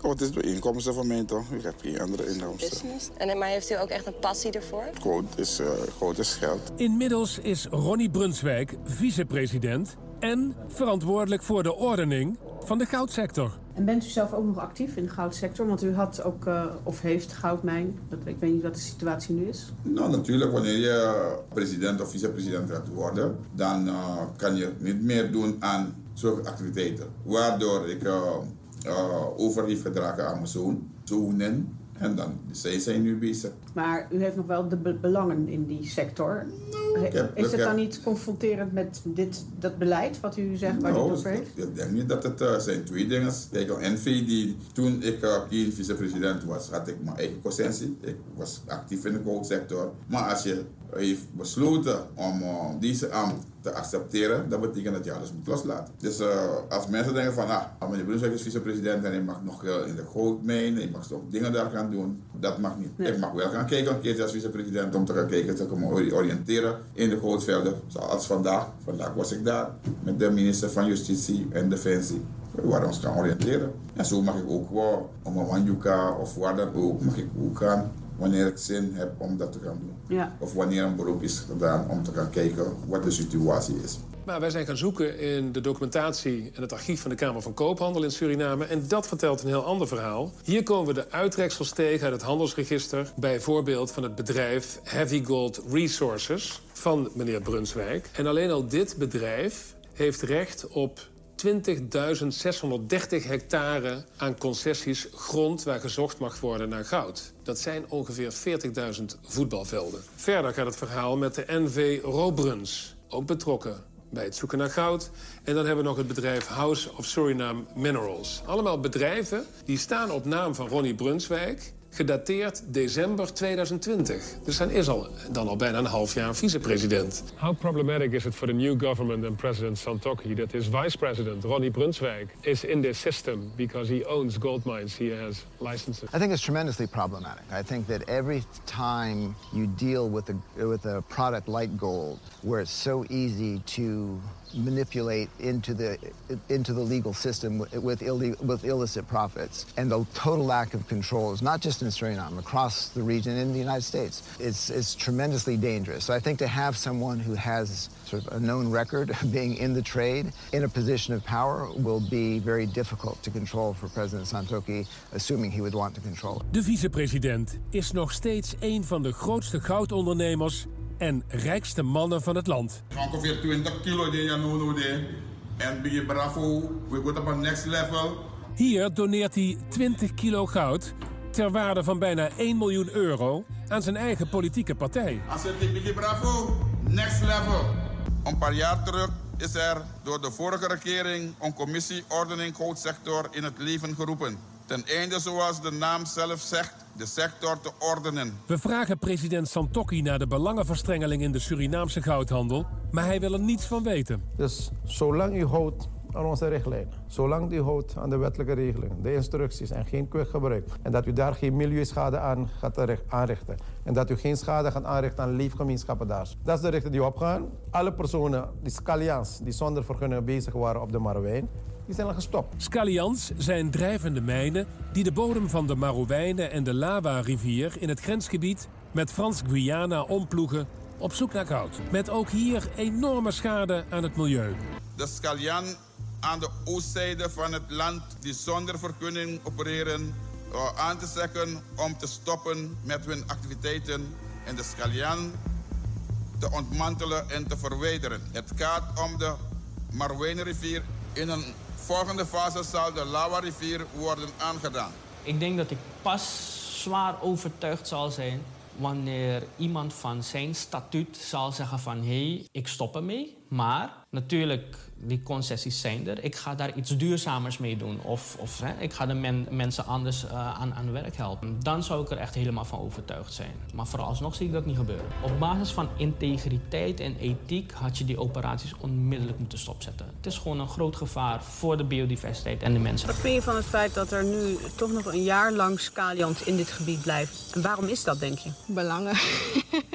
goud is de inkomsten van mij toch? Ik heb geen andere inkomsten. Business. En, maar heeft u ook echt een passie ervoor? Goud is, uh, goud is geld. Inmiddels is Ronnie Brunswijk vicepresident en verantwoordelijk voor de ordening van de goudsector. En bent u zelf ook nog actief in de goudsector? Want u had ook, uh, of heeft goudmijn. Dat, ik weet niet wat de situatie nu is. Nou, natuurlijk. Wanneer je president of vicepresident gaat worden... dan uh, kan je niet meer doen aan zulke activiteiten. Waardoor ik uh, gedragen aan mijn zoon, zonen. En dan, zij zijn nu bezig. Maar u heeft nog wel de be belangen in die sector. Nou, heb, is het dan niet confronterend met dit, dat beleid wat u zegt waar nou, u het over heeft? Ik denk niet dat het uh, zijn twee dingen. Kijk, NV, die, toen ik uh, geen vicepresident was, had ik mijn eigen concessie. Ik was actief in de goudsector. Maar als je heeft besloten om uh, deze ambt te accepteren, dat betekent dat je alles moet loslaten. Dus uh, als mensen denken van, ah, meneer Brunswijk is vicepresident en hij mag nog uh, in de goudmijn, hij mag nog dingen daar gaan doen, dat mag niet. Nee. Ik mag wel gaan kijken een keertje als vicepresident om te gaan kijken, te komen oriënteren in de goudvelden. Zoals vandaag, vandaag was ik daar met de minister van Justitie en Defensie. We waren ons gaan oriënteren. En zo mag ik ook wel, om een Wanjuka of waar dan ook, mag ik ook gaan wanneer ik zin heb om dat te gaan doen. Ja. Of wanneer een beroep is gedaan om te gaan kijken wat de situatie is. Maar wij zijn gaan zoeken in de documentatie en het archief van de Kamer van Koophandel in Suriname. En dat vertelt een heel ander verhaal. Hier komen we de uittreksels tegen uit het handelsregister. Bijvoorbeeld van het bedrijf Heavy Gold Resources van meneer Brunswijk. En alleen al dit bedrijf heeft recht op 20.630 hectare aan concessies grond waar gezocht mag worden naar goud. Dat zijn ongeveer 40.000 voetbalvelden. Verder gaat het verhaal met de NV Robruns, ook betrokken bij het zoeken naar goud. En dan hebben we nog het bedrijf House of Suriname Minerals. Allemaal bedrijven die staan op naam van Ronnie Brunswijk gedateerd december 2020. Dus hij is al, dan al bijna een half jaar vicepresident. How problematic is it for the new government and President Santokhi that his vice president, Ronnie Brunswijk, is in this system because he owns gold mines, he has licenses? I think it's tremendously problematic. I think that every time you deal with a, with a product like gold, where it's so easy to manipulate into the into the legal system with with, with illicit profits. And the total lack of control is not just in Suriname across the region in the United States. It's it's tremendously dangerous. So I think to have someone who has sort sort of a known record of being in the trade in a position of power will be very difficult to control for President Santoki, assuming he would want to control it. De vicepresident is nog steeds een van de grootste goudondernemers en rijkste mannen van het land. Ongeveer 20 kilo de. En bij je bravo, we go op een next level. Hier doneert hij 20 kilo goud ter waarde van bijna 1 miljoen euro aan zijn eigen politieke partij. Als het bij je bravo, next level. Een paar jaar terug is er door de vorige regering een commissie ordening goudsector in het leven geroepen. Ten einde, zoals de naam zelf zegt, de sector te ordenen. We vragen president Santokki naar de belangenverstrengeling in de Surinaamse goudhandel, maar hij wil er niets van weten. Dus zolang u houdt aan onze richtlijnen, zolang u houdt aan de wettelijke regelingen, de instructies en geen kwikgebruik, en dat u daar geen milieuschade aan gaat aanrichten, en dat u geen schade gaat aanrichten aan leefgemeenschappen daar. Dat is de richting die opgaan. Alle personen, die scallians, die zonder vergunning bezig waren op de Marouwijn, die zijn al gestopt. Scallians zijn drijvende mijnen die de bodem van de Marowijnen en de Lawa-rivier in het grensgebied met Frans-Guyana omploegen op zoek naar goud. Met ook hier enorme schade aan het milieu. De Scallian aan de oostzijde van het land die zonder vergunning opereren aan te zeggen om te stoppen met hun activiteiten en de Scallian te ontmantelen en te verwijderen. Het gaat om de Marwijnenrivier. In een volgende fase zal de Lawa-rivier worden aangedaan. Ik denk dat ik pas zwaar overtuigd zal zijn wanneer iemand van zijn statuut zal zeggen van hé, hey, ik stop ermee. Maar natuurlijk, die concessies zijn er. Ik ga daar iets duurzamers mee doen. Of, of hè, ik ga de men, mensen anders uh, aan, aan werk helpen. Dan zou ik er echt helemaal van overtuigd zijn. Maar vooralsnog zie ik dat niet gebeuren. Op basis van integriteit en ethiek had je die operaties onmiddellijk moeten stopzetten. Het is gewoon een groot gevaar voor de biodiversiteit en de mensen. Wat vind je van het feit dat er nu toch nog een jaar lang scalions in dit gebied blijven? En waarom is dat, denk je? Belangen.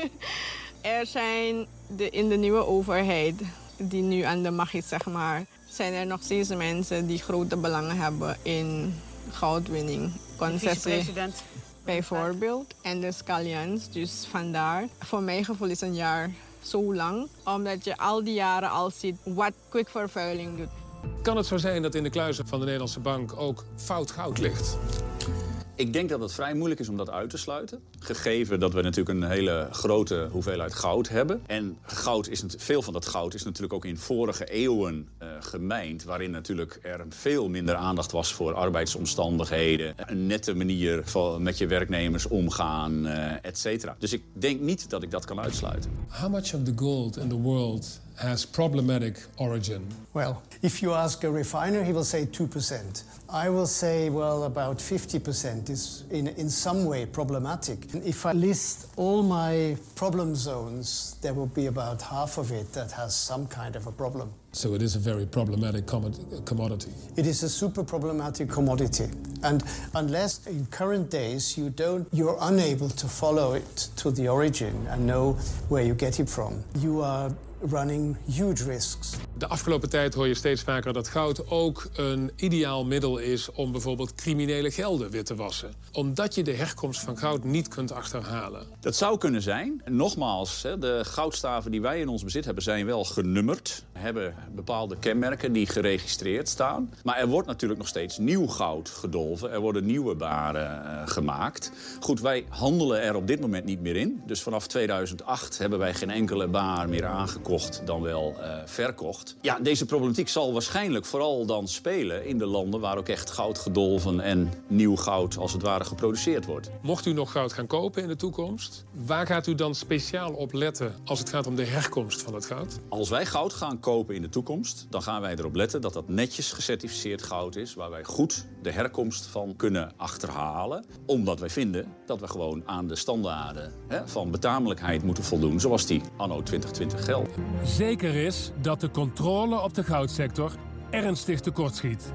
er zijn de, in de nieuwe overheid die nu aan de macht is, zeg maar, zijn er nog steeds mensen die grote belangen hebben in goudwinning, concessie. Bijvoorbeeld. En de scallions, dus vandaar. Voor mijn gevoel is een jaar zo lang, omdat je al die jaren al ziet wat kwikvervuiling doet. Kan het zo zijn dat in de kluizen van de Nederlandse bank ook fout goud ligt? Ik denk dat het vrij moeilijk is om dat uit te sluiten. Gegeven dat we natuurlijk een hele grote hoeveelheid goud hebben. En goud is, veel van dat goud is natuurlijk ook in vorige eeuwen uh, gemijnd. Waarin natuurlijk er veel minder aandacht was voor arbeidsomstandigheden. Een nette manier van met je werknemers omgaan, uh, et cetera. Dus ik denk niet dat ik dat kan uitsluiten. How much of the gold in the world has problematic origin? Well, if you ask a refiner, he will say 2%. I will say, well, about 50% is in, in some way problematic. And if I list all my problem zones, there will be about half of it that has some kind of a problem. So it is a very problematic commodity. It is a super problematic commodity. And unless in current days you don't, you're unable to follow it to the origin and know where you get it from, you are running huge risks. De afgelopen tijd hoor je steeds vaker dat goud ook een ideaal middel is om bijvoorbeeld criminele gelden wit te wassen. Omdat je de herkomst van goud niet kunt achterhalen. Dat zou kunnen zijn. Nogmaals, de goudstaven die wij in ons bezit hebben zijn wel genummerd. Hebben bepaalde kenmerken die geregistreerd staan. Maar er wordt natuurlijk nog steeds nieuw goud gedolven. Er worden nieuwe baren uh, gemaakt. Goed, wij handelen er op dit moment niet meer in. Dus vanaf 2008 hebben wij geen enkele baar meer dan wel uh, verkocht. Ja, deze problematiek zal waarschijnlijk vooral dan spelen in de landen waar ook echt goud gedolven en nieuw goud als het ware geproduceerd wordt. Mocht u nog goud gaan kopen in de toekomst, waar gaat u dan speciaal op letten als het gaat om de herkomst van het goud? Als wij goud gaan kopen in de toekomst, dan gaan wij erop letten dat dat netjes gecertificeerd goud is, waar wij goed de herkomst van kunnen achterhalen. Omdat wij vinden dat we gewoon aan de standaarden hè, van betamelijkheid moeten voldoen, zoals die anno 2020 gelden. Zeker is dat de controle op de goudsector ernstig tekortschiet.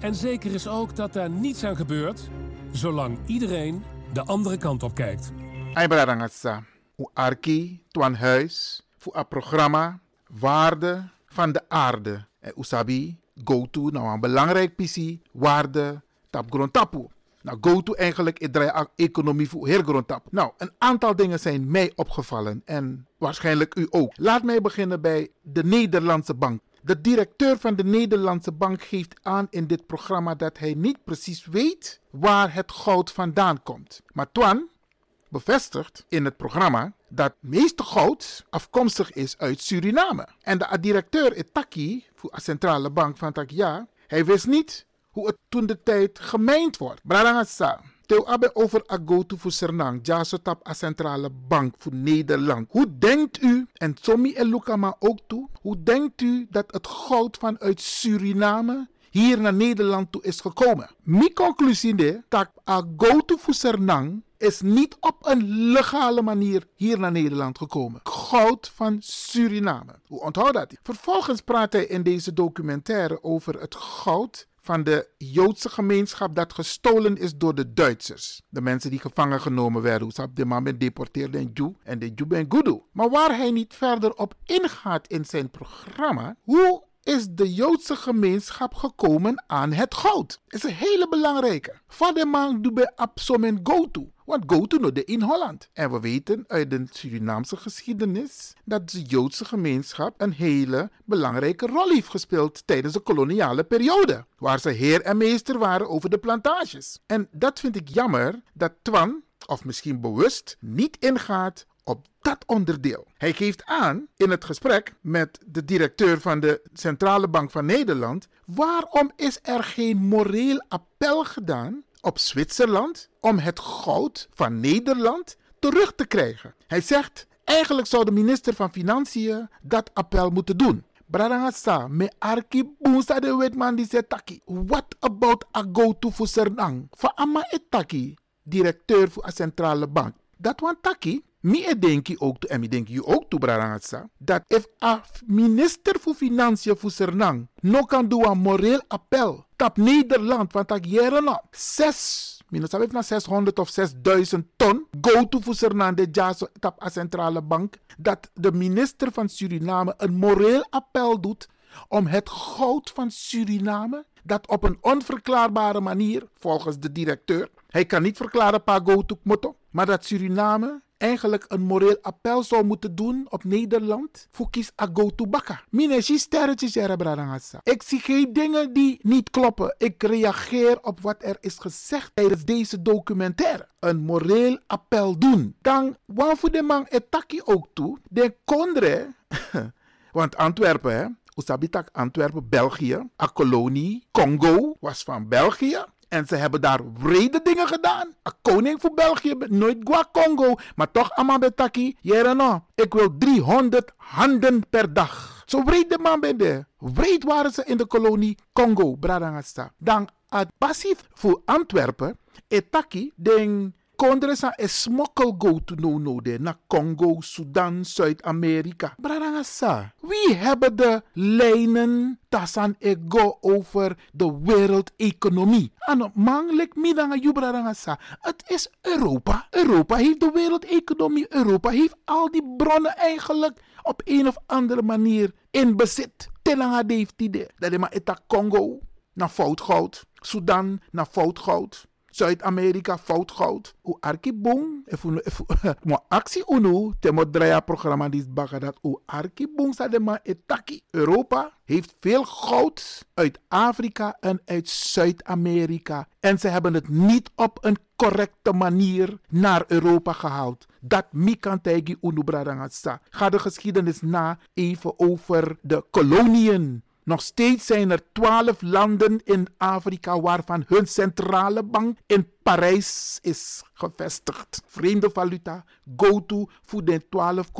En zeker is ook dat daar niets aan gebeurt, zolang iedereen de andere kant op kijkt. Aibradangatsa, u arki, tuan huis, voor een programma, waarde van de aarde. En usabi, go to, nou een belangrijk pissie, waarde, tap grond tapu. Nou, go to eigenlijk, ik draai economie voor heel grondtap. Nou, een aantal dingen zijn mij opgevallen en waarschijnlijk u ook. Laat mij beginnen bij de Nederlandse Bank. De directeur van de Nederlandse Bank geeft aan in dit programma dat hij niet precies weet waar het goud vandaan komt. Maar Twan bevestigt in het programma dat het meeste goud afkomstig is uit Suriname. En de directeur Itaki, voor de centrale bank van ja, hij wist niet hoe het toen de tijd gemijnd wordt. Brarangasa. Teu abe over agotu voor Sernang, a centrale bank voor Nederland. Hoe denkt u, en Tommy en Lukama ook toe, hoe denkt u dat het goud vanuit Suriname hier naar Nederland toe is gekomen? Mijn conclusie is dat agotu voor Sernang is niet op een legale manier hier naar Nederland gekomen. Goud van Suriname. Hoe onthoudt dat? Vervolgens praat hij in deze documentaire over het goud van de Joodse gemeenschap dat gestolen is door de Duitsers. De mensen die gevangen genomen werden. Hoe de man deporteerde in Ju en de Ju ben Gudu. Maar waar hij niet verder op ingaat in zijn programma, hoe is de Joodse gemeenschap gekomen aan het goud? Is een hele belangrijke. Vademan doe absomen go to. Want go to de in Holland. En we weten uit de Surinaamse geschiedenis dat de Joodse gemeenschap een hele belangrijke rol heeft gespeeld tijdens de koloniale periode. Waar ze heer en meester waren over de plantages. En dat vind ik jammer dat Twan, of misschien bewust, niet ingaat op dat onderdeel. Hij geeft aan in het gesprek met de directeur van de Centrale Bank van Nederland: waarom is er geen moreel appel gedaan op Zwitserland om het goud van Nederland terug te krijgen? Hij zegt: eigenlijk zou de minister van Financiën dat appel moeten doen. Bradangasa, me arki bunsa de wetman die zegt taki. What about a go-to voor Sernang? Fa ama etaki, directeur voor de centrale bank. Dat want taki, Mi denki ook toe, en mi denk je ook toe, Brarangatsa, dat if a minister voor Financiën voor Sernang no kan doen een moreel appel tap Nederland, want dat jaren nog zes, minus heeft naar 600 of 6000 ton go to voor Sernang, de jaso tap a centrale bank, dat de minister van Suriname een moreel appel doet om het goud van Suriname, dat op een onverklaarbare manier, volgens de directeur, hij kan niet verklaren pa go to motto, maar dat Suriname eigenlijk een moreel appel zou moeten doen op Nederland. Kies ago tobacca. Mine sterretjes Ik zie geen dingen die niet kloppen. Ik reageer op wat er is gezegd tijdens deze documentaire. Een moreel appel doen. Dan, waarvoor de man etaki ook toe? De kondre, want Antwerpen hè. Usabitak Antwerpen, België. A kolonie, Congo, was van België. En ze hebben daar wrede dingen gedaan. Een koning voor België, nooit Gua Congo. Maar toch, Amabetaki, no. Ik wil 300 handen per dag. Zo wreed de man ben je. Wreed waren ze in de kolonie Congo, Bradangasta. Dan, het passief voor Antwerpen, etaki, den Kondresa is smokkel go to no no de naar Congo, Sudan, Zuid-Amerika. Bradangasa. Wie hebben de lijnen tasan ego over de wereldeconomie? Ano manglik midanga jubradangasa. Het is Europa. Europa heeft de wereldeconomie. Europa heeft al die bronnen eigenlijk op een of andere manier in bezit. Telanga heeft die Dat is maar Congo naar foutgoud. Sudan naar foutgoud. Zuid-Amerika fout goud. U arki bong. Mo actie unu. Temo draya programma die baga dat. U arki bong sa de ma etaki. Europa heeft veel goud uit Afrika en uit Zuid-Amerika. En ze hebben het niet op een correcte manier naar Europa gehaald. Dat mikantegi unu bradangasa. Ga de geschiedenis na even over de koloniën nog steeds zijn er twaalf landen in Afrika waarvan hun centrale bank in Parijs is gevestigd. Vreemde valuta, go-to voor de twaalf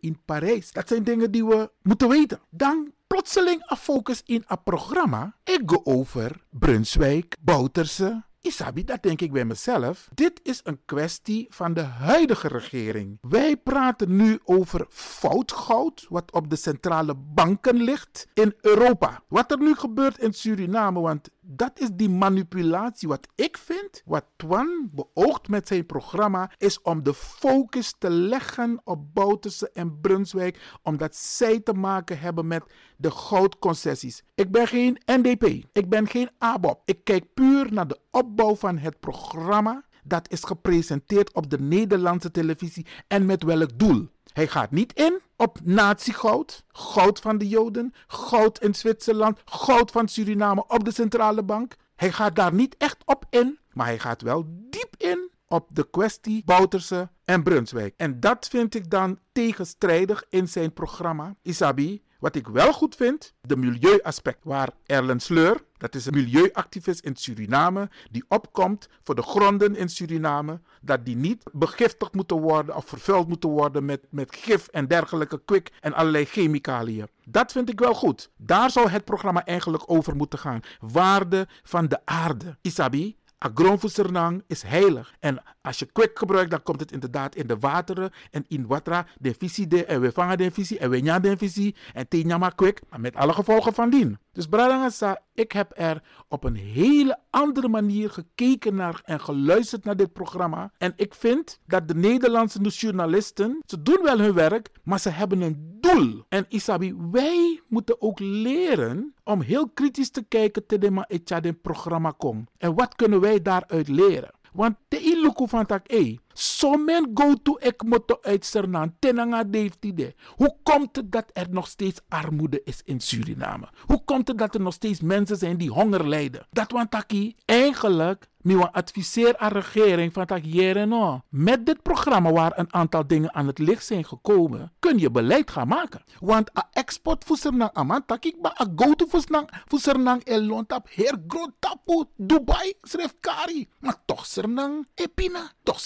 in Parijs. Dat zijn dingen die we moeten weten. Dan plotseling een focus in een programma. Ik ga over Brunswijk, Bouterse, Isabi, dat denk ik bij mezelf. Dit is een kwestie van de huidige regering. Wij praten nu over foutgoud, wat op de centrale banken ligt in Europa. Wat er nu gebeurt in Suriname, want Dat is die manipulatie. Wat ik vind, wat Twan beoogt met zijn programma, is om de focus te leggen op Bouterse en Brunswijk, omdat zij te maken hebben met de goudconcessies. Ik ben geen NDP, ik ben geen ABOP. Ik kijk puur naar de opbouw van het programma dat is gepresenteerd op de Nederlandse televisie en met welk doel. Hij gaat niet in op natiegoud, goud van de Joden, goud in Zwitserland, goud van Suriname op de centrale bank. Hij gaat daar niet echt op in, maar hij gaat wel diep in op de kwestie Bouterse en Brunswijk. En dat vind ik dan tegenstrijdig in zijn programma. Isabi, wat ik wel goed vind, de milieuaspect, waar Erlen Sleur, dat is een milieuactivist in Suriname, die opkomt voor de gronden in Suriname, dat die niet begiftigd moeten worden of vervuild moeten worden met, met gif en dergelijke kwik en allerlei chemicaliën. Dat vind ik wel goed. Daar zou het programma eigenlijk over moeten gaan. Waarde van de aarde. Isabi, Agroonvoedselnang is heilig. En als je kwik gebruikt, dan komt het inderdaad in de wateren en in water. De visie de, en we vangen de visie en we nyan de visie en te kwik. Met alle gevolgen van dien. Dus Bradangasa, ik heb er op een hele andere manier gekeken naar en geluisterd naar dit programma. En ik vind dat de Nederlandse journalisten, ze doen wel hun werk, maar ze hebben een doel. En Isabi, wij moeten ook leren om heel kritisch te kijken te de dit programma kom. En wat kunnen wij daaruit leren? Want de iluku van tak, e, so men go to ek moto uit Suriname, tenanga. Hoe komt het dat er nog steeds armoede is in Suriname? Hoe komt het dat er nog steeds mensen zijn die honger lijden? Dat want taki, eigenlijk ik adviseer aan de regering van dat no. Met dit programma waar een aantal dingen aan het licht zijn gekomen, kun je beleid gaan maken. Want a export voor Sernang aman takik ba a go to voor Sernang elon tap her groot tapu Dubai schreef Kari. Maar toch Sernang epina. Toch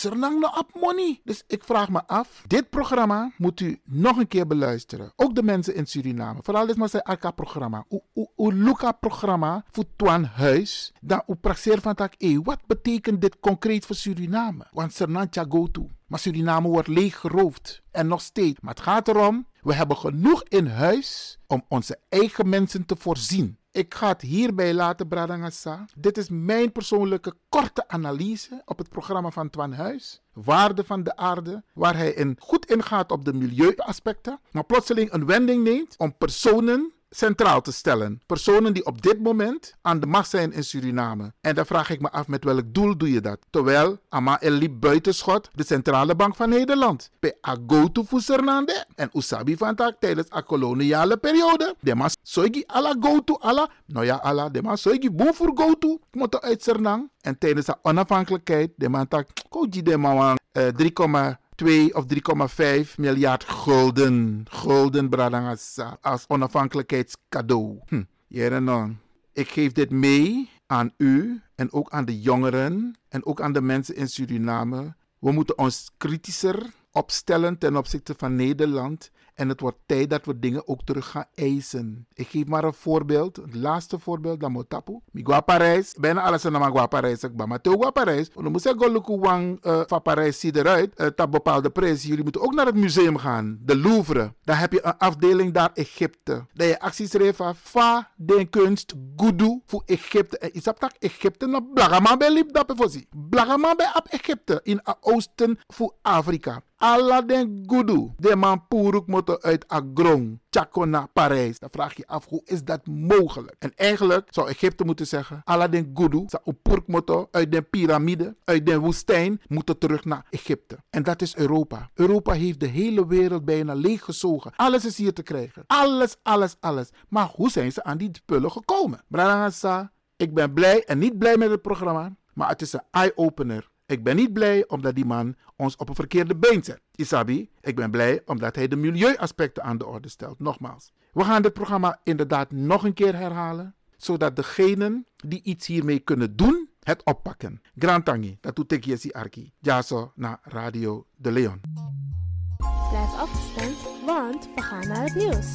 Money. Dus ik vraag me af, dit programma moet u nog een keer beluisteren. Ook de mensen in Suriname. Vooral dit maar zijn ARCA programma. U Luca programma voor Twan Huis. Dan u praxeer van tak e wat betekent dit concreet voor Suriname? Want Sernantja go to. Maar Suriname wordt leeggeroofd. En nog steeds. Maar het gaat erom, we hebben genoeg in huis om onze eigen mensen te voorzien. Ik ga het hierbij laten, Bradangasa. Dit is mijn persoonlijke korte analyse op het programma van Twan Huis. Waarde van de aarde, waar hij in goed ingaat op de milieuaspecten, maar plotseling een wending neemt om personen centraal te stellen. Personen die op dit moment aan de macht zijn in Suriname. En dan vraag ik me af met welk doel doe je dat? Terwijl Ama El liep buitenschot de Centrale Bank van Nederland. Pe agotu Fusernande en Usabi van tijdens de koloniale periode. De mas soigi ala go-to ala. Nou ja, ala. De mas soigi boe voor go-to. Moet uit Sernang. En tijdens de onafhankelijkheid. De man. Koji de man 3, 2 of 3,5 miljard gulden. Gulden, Bradangasa. Als onafhankelijkheidscadeau. Hm. Ik geef dit mee aan u en ook aan de jongeren en ook aan de mensen in Suriname. We moeten ons kritischer opstellen ten opzichte van Nederland en het wordt tijd dat we dingen ook terug gaan eisen. Ik geef maar een voorbeeld. Het laatste voorbeeld, dat moet tapu. Parijs. Bijna alles mijn gua Parijs. Ik ben maar gua Parijs. Dan moet zeggen, wang uh, van Parijs ziet eruit. Dat bepaalde prijs. Jullie moeten ook naar het museum gaan. De Louvre. Daar heb je een afdeling daar Egypte. Dat je acties van fa den kunst gudu voor Egypte. En is dat Egypte nog blagama bij liep dat bevoorzie. Blagama bij op Egypte. In oosten voor Afrika. Alla den gudu. De man puruk uit Agrong. Chakona, Parijs. Dan vraag je af, hoe is dat mogelijk? En eigenlijk zou Egypte moeten zeggen, alla den gudu. Sa puruk moto uit de piramide, uit de woestijn, moeten terug naar Egypte. En dat is Europa. Europa heeft de hele wereld bijna leeggezogen. Alles is hier te krijgen. Alles, alles, alles. Maar hoe zijn ze aan die spullen gekomen? Bralangasa, ik ben blij en niet blij met het programma. Maar het is een eye-opener. Ik ben niet blij omdat die man ons op een verkeerde been zet. Isabi, ik ben blij omdat hij de milieuaspecten aan de orde stelt. Nogmaals, we gaan dit programma inderdaad nog een keer herhalen, zodat degenen die iets hiermee kunnen doen, het oppakken. Grantangi, dat doet ik Jessie Arki. Jaso naar Radio de Leon. Blijf afgestemd, want we gaan naar het nieuws.